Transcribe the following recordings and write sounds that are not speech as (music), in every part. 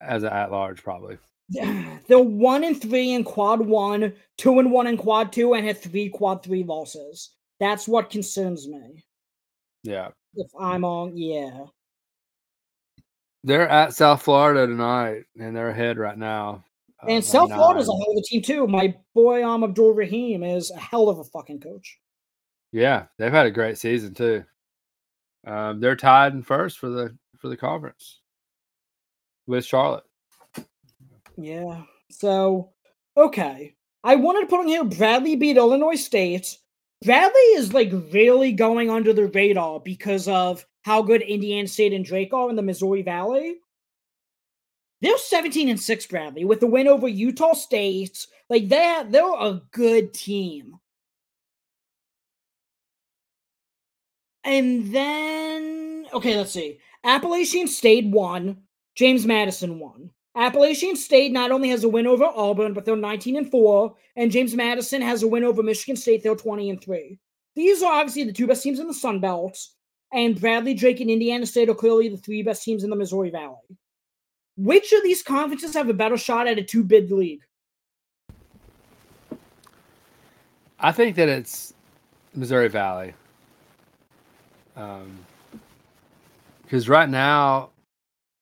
as an at large, probably. (sighs) They're one and three in quad one, two and one in quad two, and had three quad three losses. That's what concerns me. Yeah. If I'm on, yeah. They're at South Florida tonight, and they're ahead right now. Uh, and South Florida's a hell of a team too. My boy um, Abdur-Rahim is a hell of a fucking coach. Yeah, they've had a great season too. Um, they're tied in first for the for the conference with Charlotte. Yeah. So okay, I wanted to put on here. Bradley beat Illinois State. Bradley is like really going under the radar because of how good Indiana State and Drake are in the Missouri Valley. They're 17 and 6, Bradley, with the win over Utah State. Like they're they're a good team. And then okay, let's see. Appalachian State won. James Madison won. Appalachian State not only has a win over Auburn, but they're 19 and 4, and James Madison has a win over Michigan State, they're 20 and 3. These are obviously the two best teams in the Sun Belt, and Bradley Drake and Indiana State are clearly the three best teams in the Missouri Valley. Which of these conferences have a better shot at a two bid league? I think that it's Missouri Valley. Um, because right now,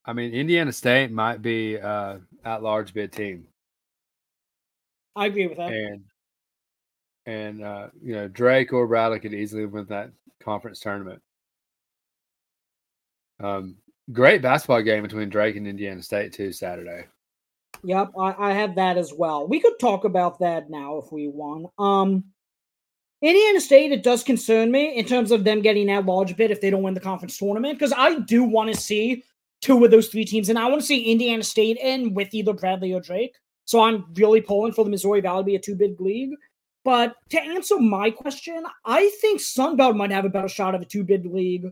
I mean, Indiana State might be uh, at large bid team. I agree with that. And and uh, you know, Drake or Bradley could easily win that conference tournament. Um, great basketball game between Drake and Indiana State too Saturday. Yep, I, I have that as well. We could talk about that now if we want. Um, Indiana State, it does concern me in terms of them getting that large bid if they don't win the conference tournament because I do want to see two of those three teams, and I want to see Indiana State in with either Bradley or Drake. So I'm really pulling for the Missouri Valley to be a two bid league. But to answer my question, I think Sunbelt might have a better shot of a two bid league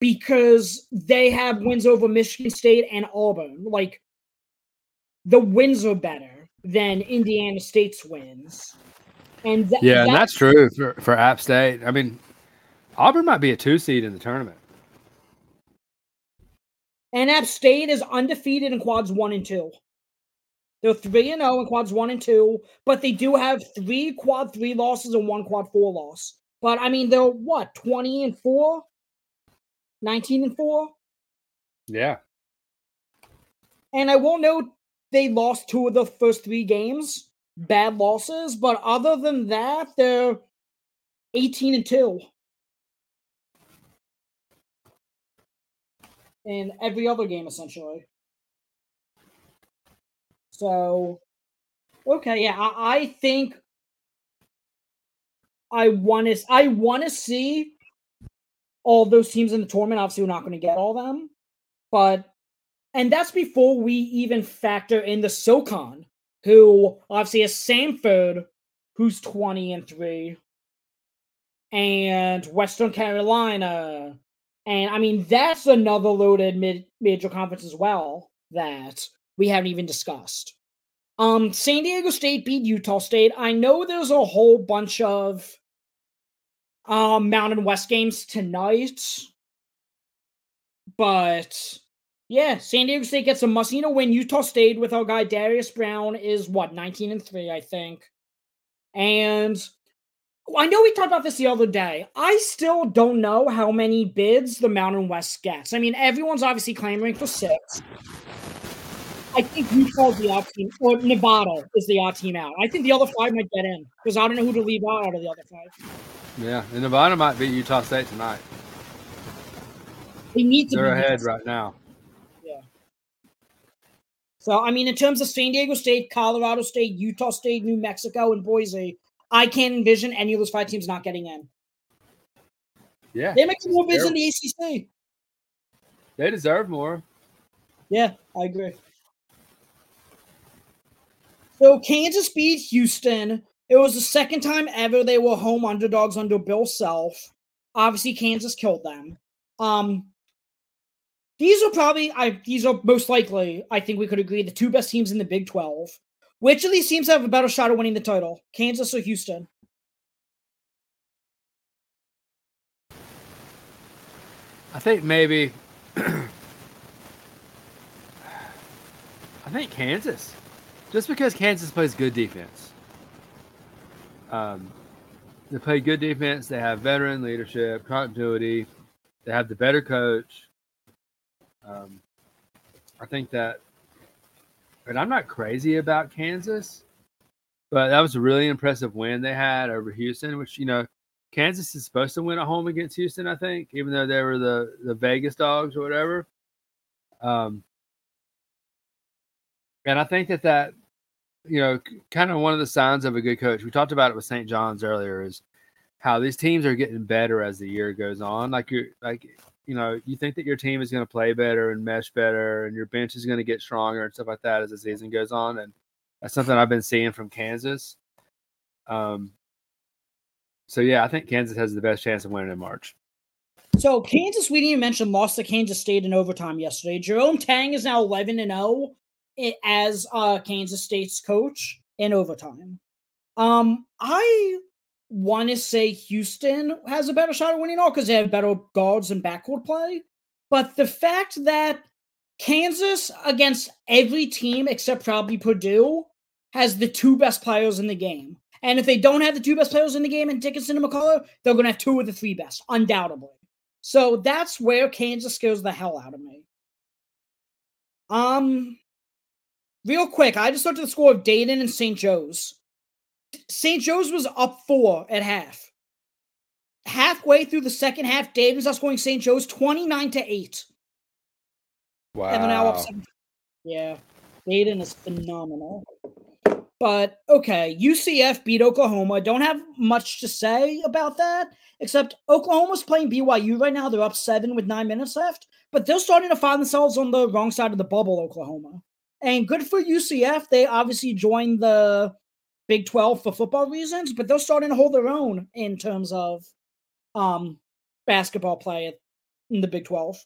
because they have wins over Michigan State and Auburn. Like the wins are better than Indiana State's wins. And th- yeah, and that's true for, for App State. I mean, Auburn might be a two seed in the tournament. And App State is undefeated in quads one and two. They're three and zero oh in quads one and two, but they do have three quad three losses and one quad four loss. But I mean, they're what twenty and four 19 and 4. Yeah. And I will note they lost two of the first three games, bad losses, but other than that, they're 18 and 2. In every other game, essentially. So, okay, yeah, I, I think I want to. I want to see all those teams in the tournament. Obviously, we're not going to get all of them, but and that's before we even factor in the SoCon, who obviously has Samford, who's twenty and three, and Western Carolina, and I mean that's another loaded mid major conference as well that we haven't even discussed. Um, San Diego State beat Utah State. I know there's a whole bunch of um, Mountain West games tonight. But yeah, San Diego State gets a must win. Utah State with our guy Darius Brown is what 19 and 3, I think. And I know we talked about this the other day. I still don't know how many bids the Mountain West gets. I mean, everyone's obviously clamoring for six. I think Utah's the odd team, or Nevada is the odd team out. I think the other five might get in because I don't know who to leave out out of the other five. Yeah, and Nevada might beat Utah State tonight. They need to. They're ahead right now. Yeah. So I mean, in terms of San Diego State, Colorado State, Utah State, New Mexico, and Boise, I can't envision any of those five teams not getting in. Yeah, they make more bids in the ACC. They deserve more. Yeah, I agree. So Kansas beat Houston. It was the second time ever they were home underdogs under Bill Self. Obviously, Kansas killed them. Um, these are probably, I these are most likely, I think we could agree, the two best teams in the Big 12. Which of these teams have a better shot of winning the title, Kansas or Houston? I think maybe (clears throat) I think Kansas, just because Kansas plays good defense. Um, they play good defense. They have veteran leadership, continuity. They have the better coach. Um, I think that, and I'm not crazy about Kansas, but that was a really impressive win they had over Houston, which, you know, Kansas is supposed to win at home against Houston, I think, even though they were the, the Vegas dogs or whatever. Um, and I think that that, you know, kind of one of the signs of a good coach, we talked about it with St. John's earlier, is how these teams are getting better as the year goes on. Like you're like you know, you think that your team is going to play better and mesh better, and your bench is going to get stronger and stuff like that as the season goes on. And that's something I've been seeing from Kansas. Um, so yeah, I think Kansas has the best chance of winning in March. So Kansas, we didn't even mention, lost to Kansas State in overtime yesterday. Jerome Tang is now eleven and zero oh as uh, Kansas State's coach in overtime. Um, I want to say Houston has a better shot of winning all because they have better guards and backcourt play. But the fact that Kansas against every team except probably Purdue has the two best players in the game. And if they don't have the two best players in the game in Dickinson and McCullar, they're going to have two of the three best, undoubtedly. So that's where Kansas scares the hell out of me. Um, real quick, I just looked at the score of Dayton and St. Joe's. St. Joe's was up four at half. Halfway through the second half, Dayton's scoring St. Joe's 29 to 8. Wow. And now up seven. Yeah. Dayton is phenomenal. But okay, UCF beat Oklahoma. Don't have much to say about that, except Oklahoma's playing BYU right now. They're up seven with nine minutes left, but they're starting to find themselves on the wrong side of the bubble, Oklahoma. And good for UCF. They obviously joined the Big 12 for football reasons, but they're starting to hold their own in terms of um, basketball play in the Big 12.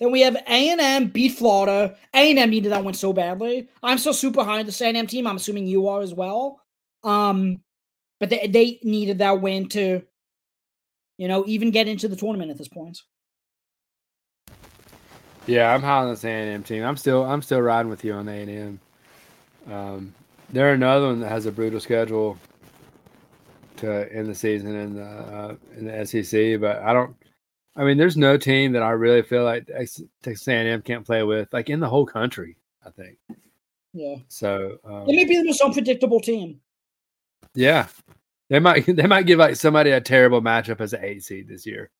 Then we have A&M beat Florida. A&M needed that one so badly. I'm still super high on the A&M team. I'm assuming you are as well. Um, but they, they needed that win to, you know, even get into the tournament at this point. Yeah, I'm high on this A&M team. I'm still I'm still riding with you on A&M. Um, they're another one that has a brutal schedule to end the season in the uh, in the SEC, but I don't. I mean, there's no team that I really feel like Texas A&M can't play with, like in the whole country. I think. Yeah. So um, it may be the most unpredictable team. Yeah, they might (laughs) they might give like somebody a terrible matchup as an eight seed this year.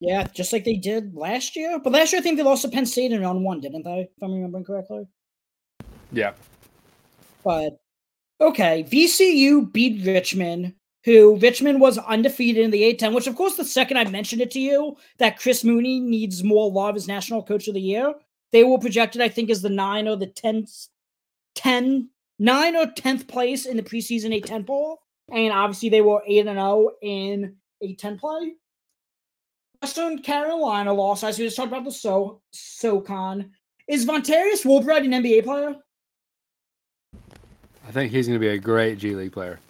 Yeah, just like they did last year. But last year, I think they lost to Penn State in round one, didn't they? If I'm remembering correctly. Yeah. But okay, VCU beat Richmond, who Richmond was undefeated in the A10, which of course the second I mentioned it to you that Chris Mooney needs more love as national coach of the year, they were projected, I think, as the nine or the 10th, 10, 9 or 10th place in the preseason A10 poll. And obviously they were 8 and 0 in A10 play. Western Carolina lost, as we just talked about the so SoCon. Is Vonterius Woolbright an NBA player? I think he's going to be a great G League player.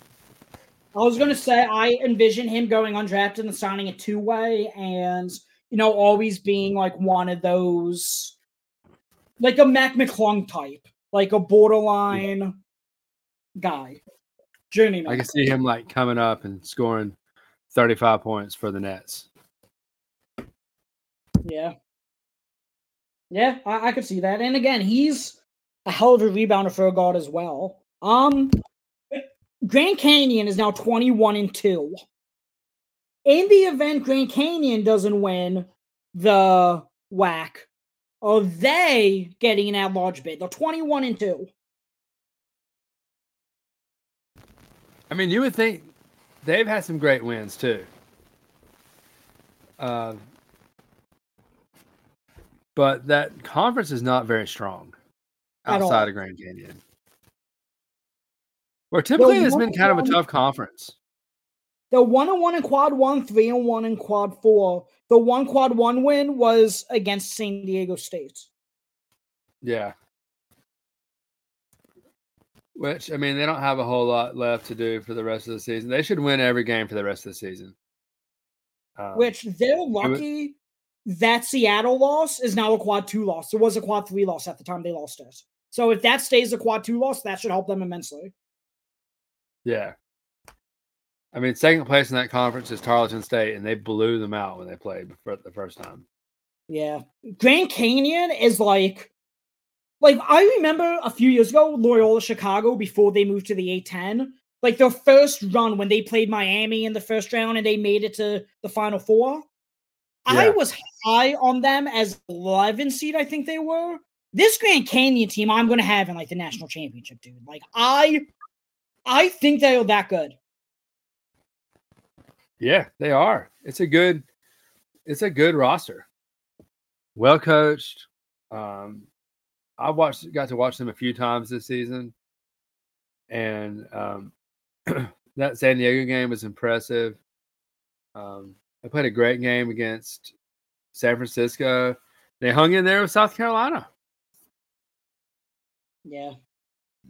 I was going to say I envision him going undrafted and signing a two way, and you know always being like one of those, like a Mac McClung type, like a borderline yeah. guy. Journeyman. I can see him like coming up and scoring thirty five points for the Nets. Yeah. Yeah, I, I could see that. And again, he's a hell of a rebounder for a guard as well. Um, Grand Canyon is now 21 and 2. In the event Grand Canyon doesn't win the WAC, are they getting an at large bid? They're 21 and 2. I mean, you would think they've had some great wins too. Uh, but that conference is not very strong outside of Grand Canyon. Where typically it's been kind of a tough conference. The one and one in quad one, three and one in quad four. The one quad one win was against San Diego State. Yeah. Which I mean, they don't have a whole lot left to do for the rest of the season. They should win every game for the rest of the season. Um, Which they're lucky that Seattle loss is now a quad two loss. It was a quad three loss at the time they lost it. So if that stays a quad two loss, that should help them immensely. Yeah. I mean, second place in that conference is Tarleton State, and they blew them out when they played for the first time. Yeah. Grand Canyon is like, like I remember a few years ago, Loyola Chicago, before they moved to the A10, like their first run when they played Miami in the first round and they made it to the Final Four. Yeah. I was high on them as 11 seed, I think they were. This Grand Canyon team, I'm going to have in like the national championship, dude. Like I, I think they are that good. Yeah, they are. It's a good, it's a good roster. Well coached. Um, I watched, got to watch them a few times this season, and um, (clears throat) that San Diego game was impressive. Um, they played a great game against San Francisco. They hung in there with South Carolina. Yeah,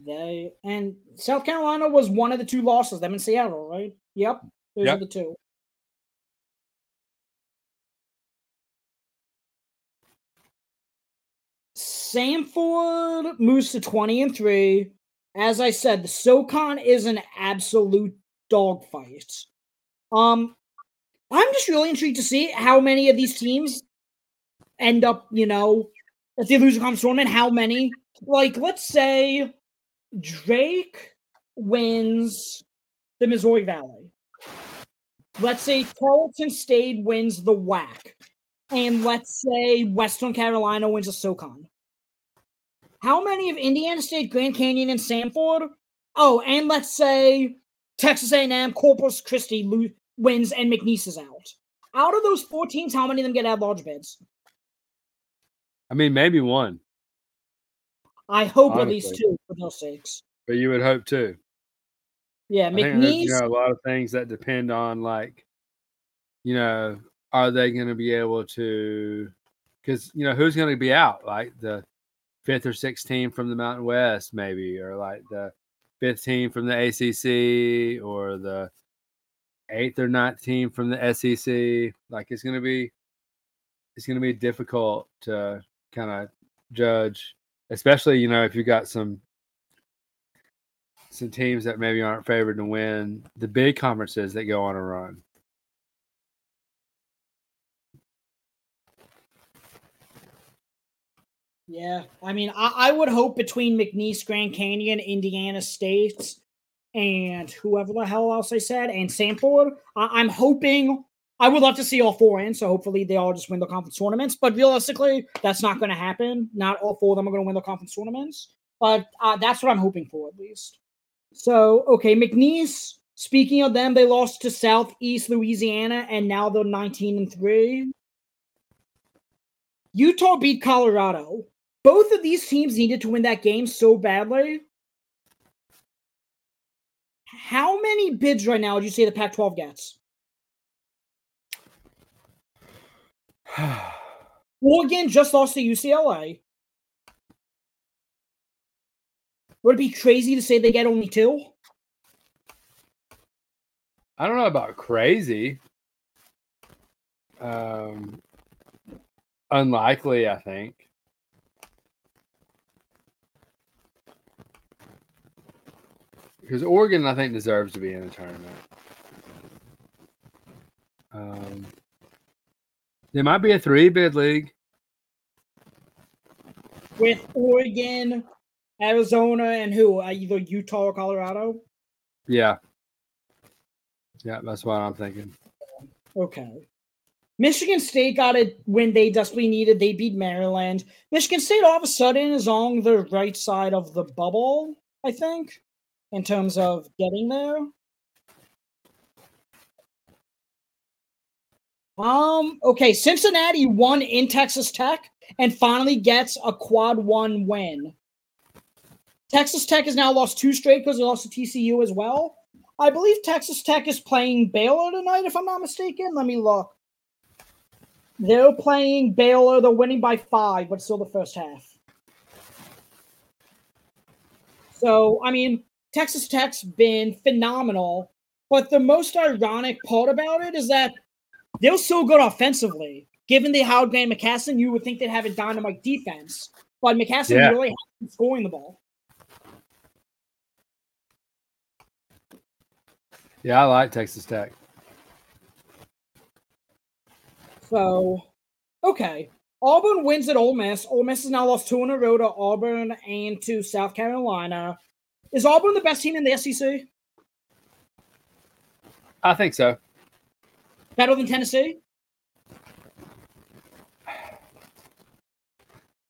they and South Carolina was one of the two losses. Them in Seattle, right? Yep, those yep. are the two. Samford moves to 20 and 3. As I said, the SoCon is an absolute dogfight. Um, I'm just really intrigued to see how many of these teams end up, you know, if they lose a conference tournament, how many. Like, let's say Drake wins the Missouri Valley. Let's say Tarleton State wins the WAC. And let's say Western Carolina wins a SoCon. How many of Indiana State, Grand Canyon, and Samford? Oh, and let's say Texas A&M, Corpus Christi wins, and McNeese is out. Out of those four teams, how many of them get at-large bids? I mean, maybe one. I hope Honestly. at least two But you would hope two. Yeah, McNeese. you know, a lot of things that depend on like, you know, are they going to be able to? Because you know, who's going to be out? Like the fifth or sixth team from the Mountain West, maybe, or like the fifth team from the ACC, or the eighth or ninth team from the SEC. Like it's going to be, it's going to be difficult to kind of judge, especially you know if you got some some teams that maybe aren't favored to win the big conferences that go on a run. Yeah, I mean, I, I would hope between McNeese, Grand Canyon, Indiana State, and whoever the hell else I said, and Samford, I, am hoping. I would love to see all four in, so hopefully they all just win the conference tournaments. But realistically, that's not going to happen. Not all four of them are going to win the conference tournaments, but uh, that's what I'm hoping for at least. So, okay, McNeese. Speaking of them, they lost to Southeast Louisiana, and now they're 19 and three. Utah beat Colorado. Both of these teams needed to win that game so badly. How many bids right now would you say the Pac 12 gets? (sighs) Oregon just lost to UCLA. Would it be crazy to say they get only two? I don't know about crazy. Um, unlikely, I think. because Oregon, I think, deserves to be in the tournament. Um, there might be a three bid league with Oregon, Arizona, and who? Uh, either Utah or Colorado. Yeah, yeah, that's what I'm thinking. Okay. Michigan State got it when they desperately needed. They beat Maryland. Michigan State all of a sudden is on the right side of the bubble, I think in terms of getting there? Um, okay, Cincinnati won in Texas Tech and finally gets a quad one win. Texas Tech has now lost two straight because they lost to TCU as well. I believe Texas Tech is playing Baylor tonight, if I'm not mistaken. Let me look. They're playing Baylor. They're winning by five, but still the first half. So, I mean, Texas Tech's been phenomenal. But the most ironic part about it is that they're so good offensively. given they hired Grant McCasland, you would think they'd have a dynamite defense, but McCasland Yeah. really hasn't been scoring the ball. Yeah, I like Texas Tech. So, okay. Auburn wins at Ole Miss. Ole Miss has now lost two in a row to Auburn and to South Carolina. Is Auburn the best team in the SEC? I think so. Better than Tennessee?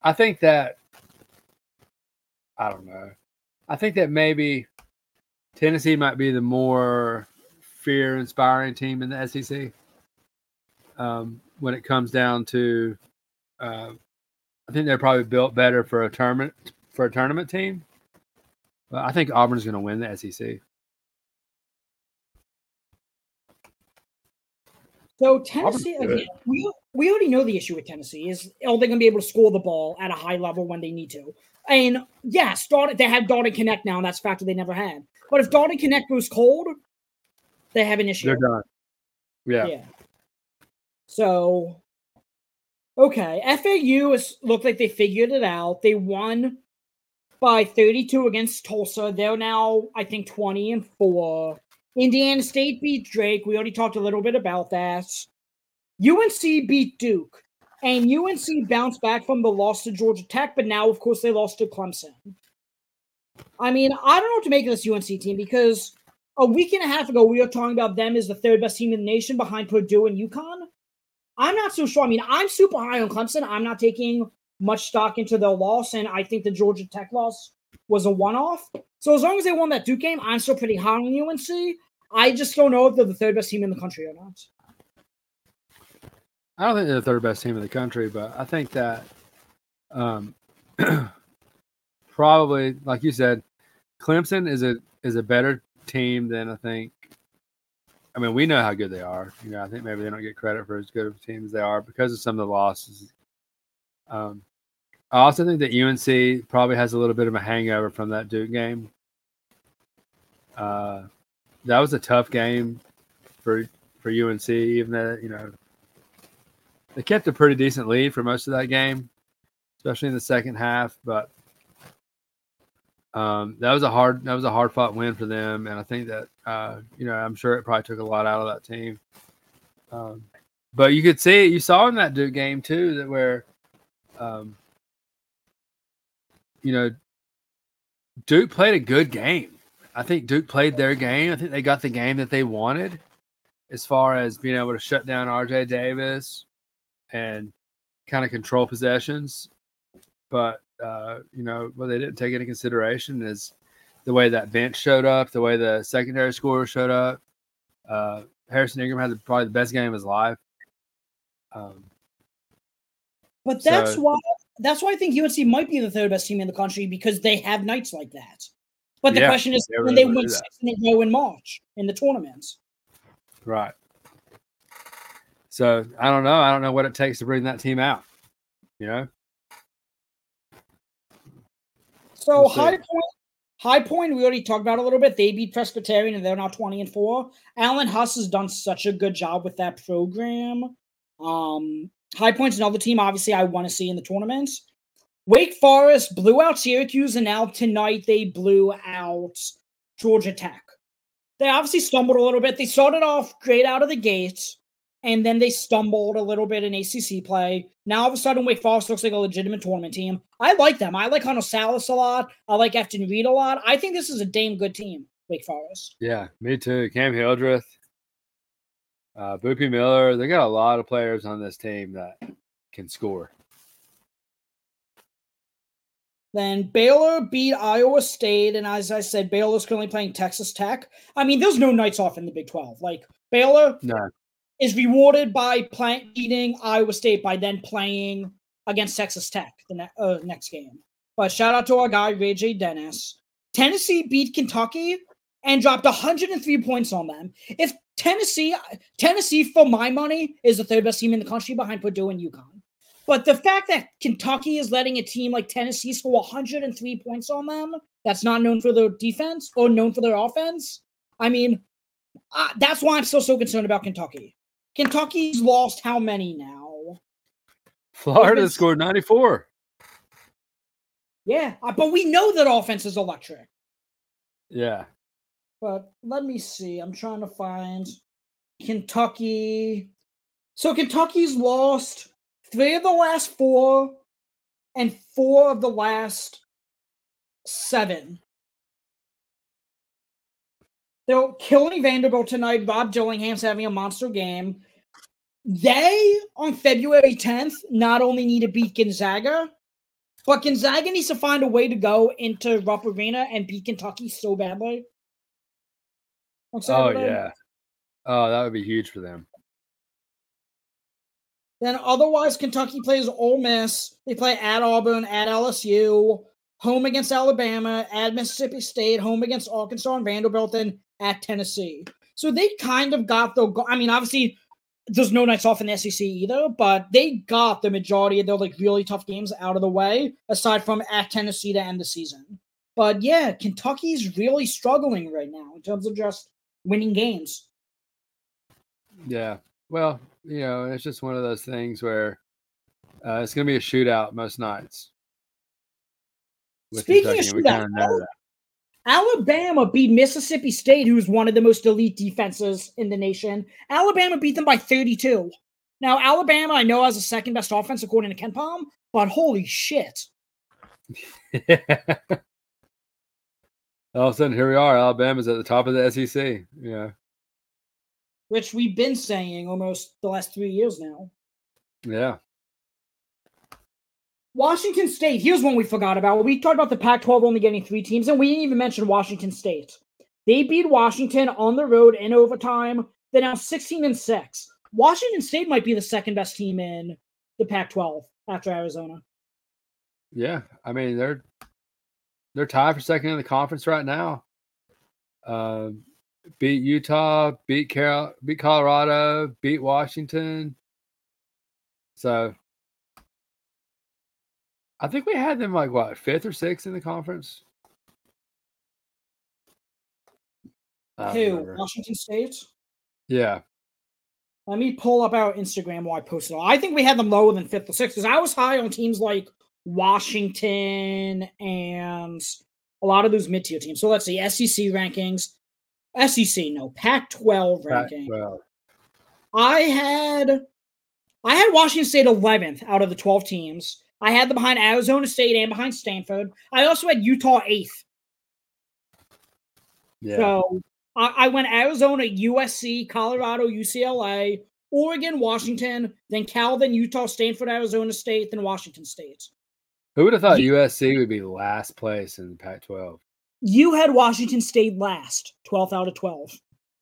I think that I don't know. I think that maybe Tennessee might be the more fear-inspiring team in the SEC. Um, when it comes down to, uh, I think they're probably built better for a tournament for a tournament team. But I think Auburn's going to win the SEC. So Tennessee again, we we already know the issue with Tennessee is are they going to be able to score the ball at a high level when they need to? And yes, Dalton, they have Dalton Knecht now, and that's a factor they never had. But if Dalton Knecht goes cold, they have an issue. They're done. Yeah. Yeah. So, okay, FAU is looked like they figured it out. They won by 32 against Tulsa. They're now, I think, 20 and four. Indiana State beat Drake. We already talked a little bit about that. UNC beat Duke, and UNC bounced back from the loss to Georgia Tech, but now, of course, they lost to Clemson. I mean, I don't know what to make of this UNC team because a week and a half ago we were talking about them as the third best team in the nation behind Purdue and UConn. I'm not so sure. I mean, I'm super high on Clemson. I'm not taking much stock into their loss, and I think the Georgia Tech loss was a one-off. So as long as they won that Duke game, I'm still pretty high on UNC. I just don't know if they're the third best team in the country or not. I don't think they're the third best team in the country, but I think that um, (clears throat) probably, like you said, Clemson is a is a better team than I think. I mean, we know how good they are. You know, I think maybe they don't get credit for as good of a team as they are because of some of the losses. Um, I also think that UNC probably has a little bit of a hangover from that Duke game. Uh, that was a tough game for for UNC, even though you know they kept a pretty decent lead for most of that game, especially in the second half. But um, that was a hard that was a hard fought win for them, and I think that uh, you know I'm sure it probably took a lot out of that team. Um, but you could see you saw in that Duke game too that where, um, you know, Duke played a good game. I think Duke played their game. I think they got the game that they wanted, as far as being able to shut down R.J. Davis and kind of control possessions. But uh, you know what they didn't take into consideration is the way that bench showed up, the way the secondary scorer showed up. Uh, Harrison Ingram had the, probably the best game of his life. Um, But that's So- why that's why I think UNC might be the third best team in the country because they have nights like that. But the Yeah, question is, they when really they would win six and they go in March in the tournaments. right. So I don't know. I don't know what it takes to bring that team out. You know. So We'll. High Point, High Point, we already talked about a little bit. They beat Presbyterian and they're now twenty and four. Alan Huss has done such a good job with that program. Um, High Point's another team, obviously, I want to see in the tournaments. Wake Forest blew out Syracuse, and now tonight they blew out Georgia Tech. They obviously stumbled a little bit. They started off great out of the gates, and then they stumbled a little bit in ACC play. Now all of a sudden, Wake Forest looks like a legitimate tournament team. I like them. I like Hunter Sallis a lot. I like Efton Reid a lot. I think this is a damn good team, Wake Forest. Yeah, me too. Cam Hildreth, uh, Boopie Miller. They got a lot of players on this team that can score. Then Baylor beat Iowa State, and as I said, Baylor's currently playing Texas Tech. I mean, there's no nights off in the Big 12. Like Baylor No, is rewarded by playing beating Iowa State by then playing against Texas Tech the ne- uh, next game. But shout out to our guy Ray J. Dennis. Tennessee beat Kentucky and dropped 103 points on them. If Tennessee, Tennessee, for my money, is the third best team in the country behind Purdue and UConn. But the fact that Kentucky is letting a team like Tennessee score 103 points on them, that's not known for their defense or known for their offense. I mean, uh, that's why I'm still so concerned about Kentucky. Kentucky's lost how many now? Florida scored 94. Yeah, uh, but we know that offense is electric. Yeah. But let me see. I'm trying to find Kentucky. So Kentucky's lost three of the last four and four of the last seven. They're killing Vanderbilt tonight. Rob Dillingham's having a monster game. They, on February 10th, not only need to beat Gonzaga, but Gonzaga needs to find a way to go into Rupp Arena and beat Kentucky so badly. Oh, yeah. Oh, that would be huge for them. Then otherwise, Kentucky plays Ole Miss. They play at Auburn, at LSU, home against Alabama, at Mississippi State, home against Arkansas and Vanderbilt, and at Tennessee. So they kind of got the. I mean, obviously, there's no nights off in the SEC either, but they got the majority of their like really tough games out of the way, aside from at Tennessee to end the season. But yeah, Kentucky's really struggling right now in terms of just winning games. Yeah. Well, you know, it's just one of those things where uh, it's going to be a shootout most nights. Speaking of Kentucky, we shootout. Alabama beat Mississippi State, who's one of the most elite defenses in the nation. Alabama beat them by 32. Now, Alabama, I know, has the second best offense according to KenPom, but holy shit. (laughs) All of a sudden, here we are. Alabama's at the top of the SEC. Yeah. Which we've been saying almost the last three years now. Yeah. Washington State, here's one we forgot about. We talked about the Pac 12 only getting three teams, and we didn't even mention Washington State. They beat Washington on the road in overtime. They're now 16 and 6. Washington State might be the second best team in the Pac 12 after Arizona. Yeah. I mean, they're they're tied for second in the conference right now. Um, beat Utah, beat Carol, beat Colorado, beat Washington. So I think we had them like what fifth or sixth in the conference. Who? Washington State? Yeah, Let me pull up our Instagram while I post it. all. I think we had them lower than fifth or sixth because I was high on teams like Washington and a lot of those mid tier teams. So let's see SEC rankings. SEC, no, Pac 12 ranking. well, I had I had Washington State 11th out of the 12 teams. I had them behind Arizona State and behind Stanford. I also had Utah 8th. yeah, So I, I went Arizona, USC, Colorado, UCLA, Oregon, Washington, then Cal, then Utah, Stanford, Arizona State, then Washington State. who would have thought Ye- USC would be last place in the Pac-12? You had Washington State last, 12th out of 12.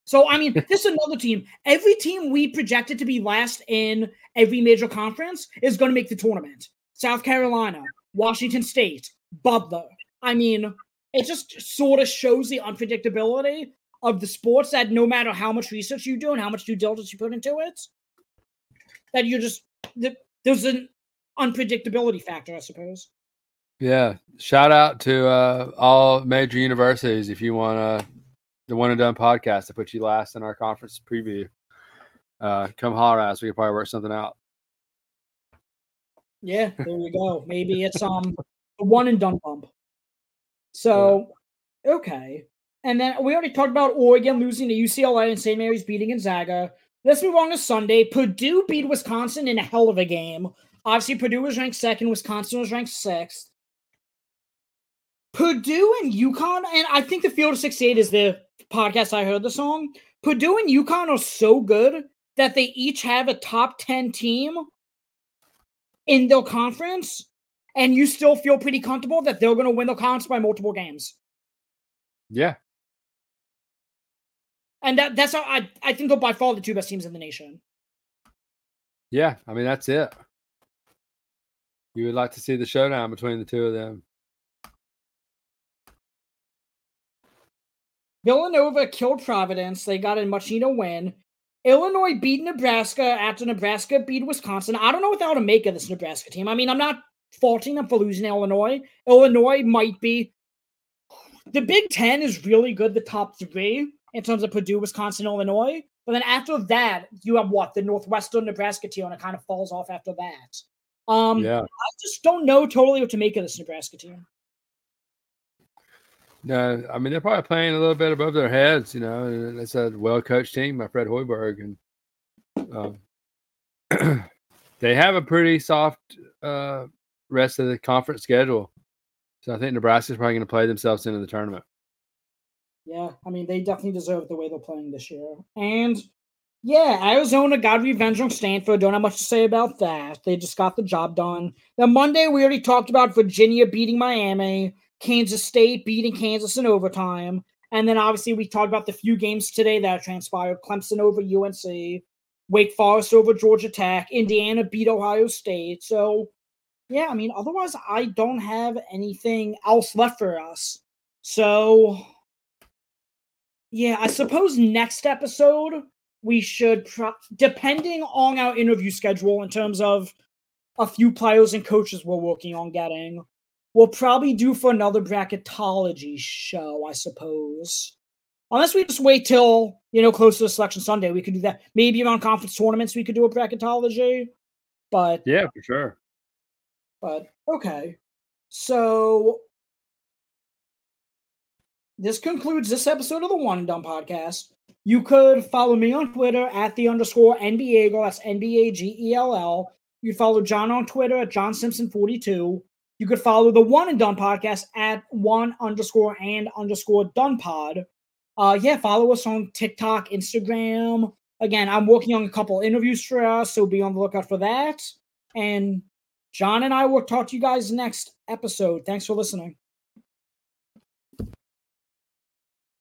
So, I mean, (laughs) this is another team. Every team we projected to be last in every major conference is going to make the tournament. South Carolina, Washington State, Butler. I mean, it just sort of shows the unpredictability of the sports that no matter how much research you do and how much due diligence you put into it, that you're just, there's an unpredictability factor, I suppose. Yeah, shout out to uh, all major universities if you want uh, the one and done podcast to put you last in our conference preview. Uh, come holler at us. We could probably work something out. Yeah, there you go. Maybe it's um a one and done bump. So okay. And then we already talked about Oregon losing to UCLA and St. Mary's beating Gonzaga. Let's move on to Sunday. Purdue beat Wisconsin in a hell of a game. Obviously, Purdue was ranked second, Wisconsin was ranked sixth. Purdue and UConn, and I think the Field of 68 is the podcast I heard the song. Purdue and UConn are so good that they each have a top 10 team in their conference, and you still feel pretty comfortable that they're going to win the conference by multiple games. Yeah, And that, that's how I, I think they're by far the two best teams in the nation. yeah. I mean, that's it. You would like to see the showdown between the two of them. Villanova killed Providence. They got a Machino win. Illinois beat Nebraska after Nebraska beat Wisconsin. I don't know what the hell to make of this Nebraska team. I mean, I'm not faulting them for losing Illinois. Illinois might be. The Big Ten is really good, the top three, in terms of Purdue, Wisconsin, Illinois. But then after that, you have what? The Northwestern Nebraska team, and it kind of falls off after that. Um, Yeah. I just don't know totally what to make of this Nebraska team. No, I mean they're probably playing a little bit above their heads, you know. And it's a well-coached team by Fred Hoiberg, and um, (clears throat) they have a pretty soft uh, rest of the conference schedule. So I think Nebraska's probably going to play themselves into the tournament. Yeah, I mean they definitely deserve the way they're playing this year. And yeah, Arizona got revenge on Stanford. Don't have much to say about that. They just got the job done. Then Monday we already talked about Virginia beating Miami. Kansas State beating Kansas in overtime. And then obviously we talked about the few games today that transpired Clemson over UNC, Wake Forest over Georgia Tech, Indiana beat Ohio State. So, yeah, I mean, otherwise, I don't have anything else left for us. So, yeah, I suppose next episode we should, pro- depending on our interview schedule in terms of a few players and coaches we're working on getting, we'll probably do for another bracketology show, I suppose. Unless we just wait till, you know, close to the selection Sunday, we could do that. Maybe around conference tournaments, we could do a bracketology. But Yeah, for sure. but okay. So this concludes this episode of the One and Done podcast. You could follow me on Twitter at the underscore NBAGL. That's N B A G E L L. You follow John on Twitter at John Simpson42. You could follow the One and Done podcast at one underscore and underscore Done Pod. Uh, yeah, follow us on TikTok, Instagram. Again, I'm working on a couple interviews for us, so be on the lookout for that. And John and I will talk to you guys next episode. Thanks for listening.